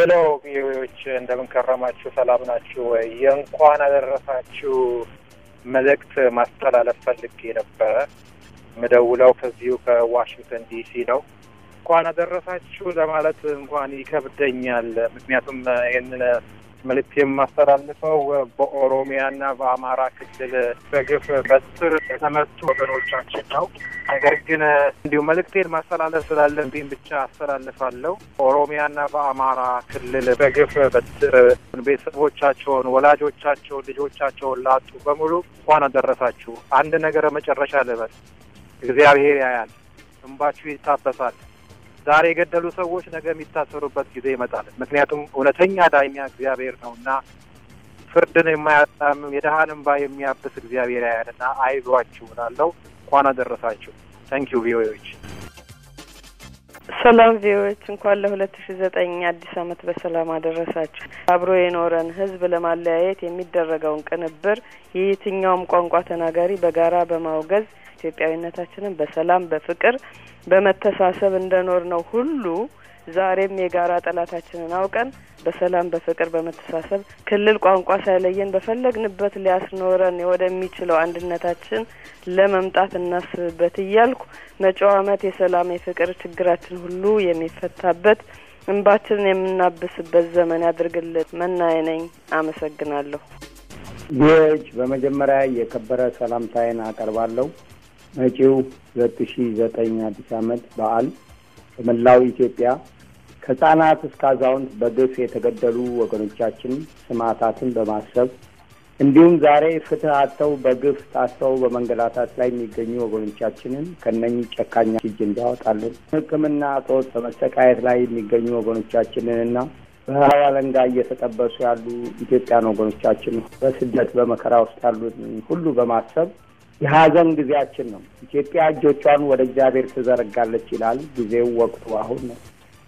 ሄሎ ቪኦኤዎች እንደምን ከረማችሁ? ሰላም ናችሁ ወይ? የእንኳን አደረሳችሁ መልእክት ማስተላለፍ ፈልጌ ነበረ። ምደውለው ከዚሁ ከዋሽንግተን ዲሲ ነው። እንኳን አደረሳችሁ ለማለት እንኳን ይከብደኛል። ምክንያቱም ይህንን መልእክት የማስተላልፈው በኦሮሚያና በአማራ ክልል በግፍ በስር የተመቱ ወገኖቻችን ነው። ነገር ግን እንዲሁ መልእክቴን ማስተላለፍ ስላለብኝ ብቻ አስተላልፋለሁ። በኦሮሚያና በአማራ ክልል በግፍ በስር ቤተሰቦቻቸውን፣ ወላጆቻቸውን፣ ልጆቻቸውን ላጡ በሙሉ እንኳን አደረሳችሁ። አንድ ነገር መጨረሻ ልበል። እግዚአብሔር ያያል፣ እንባችሁ ይታበሳል። ዛሬ የገደሉ ሰዎች ነገ የሚታሰሩበት ጊዜ ይመጣል። ምክንያቱም እውነተኛ ዳኛ እግዚአብሔር ነው እና ፍርድን የማያጣምም የድሃን እንባ የሚያብስ እግዚአብሔር ያያልና አይዟችሁ እላለሁ። እንኳን አደረሳችሁ። ታንኪዩ ቪኦኤዎች። ሰላም ቪኦኤዎች እንኳን ለሁለት ሺ ዘጠኝ አዲስ ዓመት በሰላም አደረሳችሁ። አብሮ የኖረን ሕዝብ ለማለያየት የሚደረገውን ቅንብር የየትኛውም ቋንቋ ተናጋሪ በጋራ በማውገዝ ኢትዮጵያዊነታችንን በሰላም በፍቅር በመተሳሰብ እንደኖር ነው ሁሉ ዛሬም የጋራ ጠላታችንን አውቀን በሰላም በፍቅር በመተሳሰብ ክልል ቋንቋ ሳይለየን በፈለግንበት ሊያስኖረን ወደሚችለው አንድነታችን ለመምጣት እናስብበት እያልኩ መጪው ዓመት የሰላም የፍቅር ችግራችን ሁሉ የሚፈታበት እንባችንን የምናብስበት ዘመን ያድርግልን። መናዬ ነኝ። አመሰግናለሁ። ቪኦኤዎች በመጀመሪያ የከበረ ሰላምታዬን አቀርባለሁ። መጪው ሁለት ሺ ዘጠኝ አዲስ ዓመት በዓል በመላው ኢትዮጵያ ከህጻናት እስከ አዛውንት በግፍ የተገደሉ ወገኖቻችን ሰማዕታትን በማሰብ እንዲሁም ዛሬ ፍትህ አጥተው በግፍ ታስረው በመንገላታት ላይ የሚገኙ ወገኖቻችንን ከነኚህ ጨካኛ እጅ እንዲያወጣልን ሕክምና እጦት በመሰቃየት ላይ የሚገኙ ወገኖቻችንንና በረሃብ አለንጋ እየተጠበሱ ያሉ ኢትዮጵያን ወገኖቻችን በስደት በመከራ ውስጥ ያሉትን ሁሉ በማሰብ የሀዘን ጊዜያችን ነው። ኢትዮጵያ እጆቿን ወደ እግዚአብሔር ትዘረጋለች ይላል። ጊዜው ወቅቱ አሁን ነው።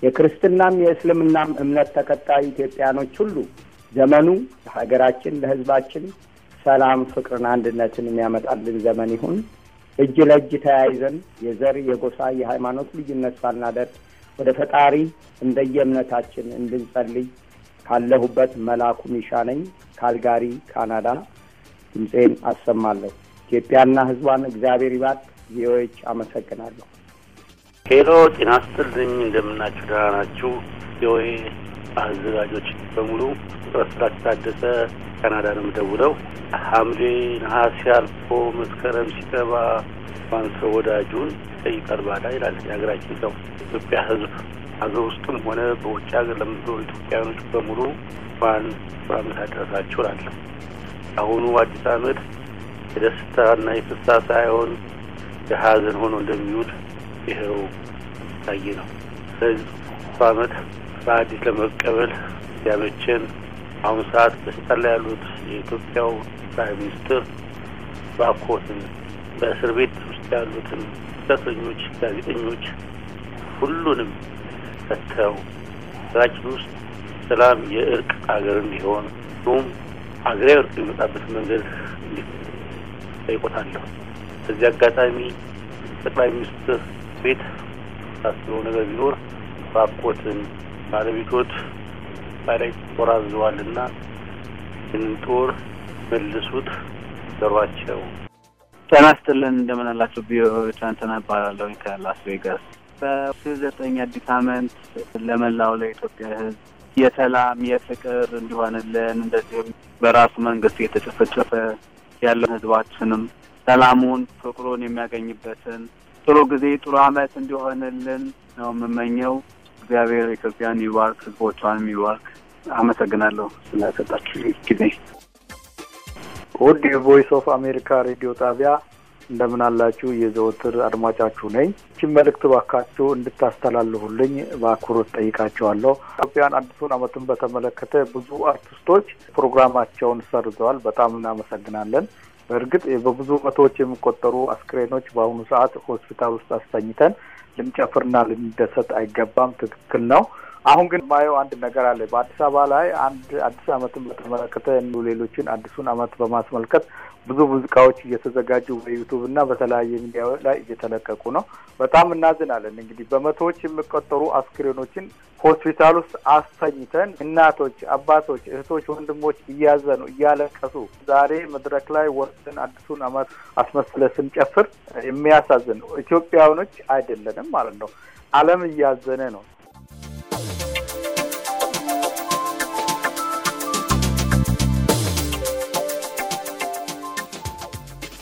የክርስትናም የእስልምናም እምነት ተከታይ ኢትዮጵያኖች ሁሉ ዘመኑ ለሀገራችን ለሕዝባችን ሰላም፣ ፍቅርን፣ አንድነትን የሚያመጣልን ዘመን ይሁን። እጅ ለእጅ ተያይዘን የዘር የጎሳ የሃይማኖት ልዩነት ሳናደርግ ወደ ፈጣሪ እንደየእምነታችን እንድንጸልይ ካለሁበት መላኩ ሚሻ ነኝ ካልጋሪ ካናዳ ድምፄን አሰማለሁ። ኢትዮጵያና ሕዝቧን እግዚአብሔር ይባርክ። ቪኦኤዎች አመሰግናለሁ። ሄሎ ጤና ይስጥልኝ። እንደምናችሁ ደህና ናችሁ? ቪኦኤ አዘጋጆች በሙሉ ረስራት ታደሰ ካናዳ ነው የምደውለው። ሐምሌ ነሐሴ አልፎ መስከረም ሲገባ ሰው ወዳጁን ይጠይቃል ባዳ ይላል የሀገራችን ሰው። ኢትዮጵያ ሕዝብ ሀገር ውስጥም ሆነ በውጭ ሀገር ለምትኖሩ ኢትዮጵያውያኖች በሙሉ እንኳን በዓመት አደረሳችሁ እላለሁ። አሁኑ አዲስ ዓመት የደስታና የፍሳ ሳይሆን የሀዘን ሆኖ እንደሚውል ይኸው ታየ ነው። ስለዚህ በዓመት በአዲስ ለመቀበል ያመቸን አሁን ሰዓት በስልጣን ላይ ያሉት የኢትዮጵያው ጠቅላይ ሚኒስትር ባኮትን በእስር ቤት ውስጥ ያሉትን እስረኞች፣ ጋዜጠኞች ሁሉንም ፈተው ሀገራችን ውስጥ ሰላም የእርቅ ሀገር እንዲሆን እንዲሁም ሀገራዊ እርቅ የሚመጣበት መንገድ ጠይቆታለሁ። በዚህ አጋጣሚ ጠቅላይ ሚኒስትር ቤት ታስበው ነገር ቢኖር ባኮትን ባለቤቶት ላይ ጦር አዘዋልና ይህንን ጦር መልሱት፣ ዘሯቸው። ጤና ይስጥልን እንደምን አላችሁ? ቢዮች አንተና እባላለሁ ከላስ ቬጋስ። በሺህ ዘጠኝ አዲስ ዓመት ለመላው ለኢትዮጵያ ሕዝብ የሰላም የፍቅር እንዲሆንልን እንደዚሁም በራሱ መንግስት የተጨፈጨፈ ያለን ሕዝባችንም ሰላሙን ፍቅሩን የሚያገኝበትን ጥሩ ጊዜ ጥሩ ዓመት እንዲሆንልን ነው የምመኘው። እግዚአብሔር ኢትዮጵያን ይባርክ፣ ሕዝቦቿንም ይባርክ። አመሰግናለሁ ስለሰጣችሁ ጊዜ። ውድ የቮይስ ኦፍ አሜሪካ ሬዲዮ ጣቢያ እንደምን አላችሁ? የዘወትር አድማጫችሁ ነኝ። ይህችን መልእክት ባካችሁ እንድታስተላልፉልኝ በአክብሮት ጠይቃቸዋለሁ። ኢትዮጵያን አዲሱን ዓመትን በተመለከተ ብዙ አርቲስቶች ፕሮግራማቸውን ሰርዘዋል። በጣም እናመሰግናለን። በእርግጥ በብዙ መቶዎች የሚቆጠሩ አስክሬኖች በአሁኑ ሰዓት ሆስፒታል ውስጥ አስተኝተን ልንጨፍርና ልንደሰት አይገባም። ትክክል ነው። አሁን ግን ማየው አንድ ነገር አለ። በአዲስ አበባ ላይ አንድ አዲስ ዓመትን በተመለከተ ሌሎችን አዲሱን ዓመት በማስመልከት ብዙ ሙዚቃዎች እየተዘጋጁ በዩቱብ እና በተለያየ ሚዲያ ላይ እየተለቀቁ ነው። በጣም እናዝናለን። እንግዲህ በመቶዎች የሚቆጠሩ አስክሬኖችን ሆስፒታል ውስጥ አስተኝተን እናቶች፣ አባቶች፣ እህቶች፣ ወንድሞች እያዘኑ እያለቀሱ ዛሬ መድረክ ላይ ወጥተን አዲሱን ዓመት አስመስለ ስንጨፍር የሚያሳዝን ነው። ኢትዮጵያውያኖች አይደለንም ማለት ነው። ዓለም እያዘነ ነው።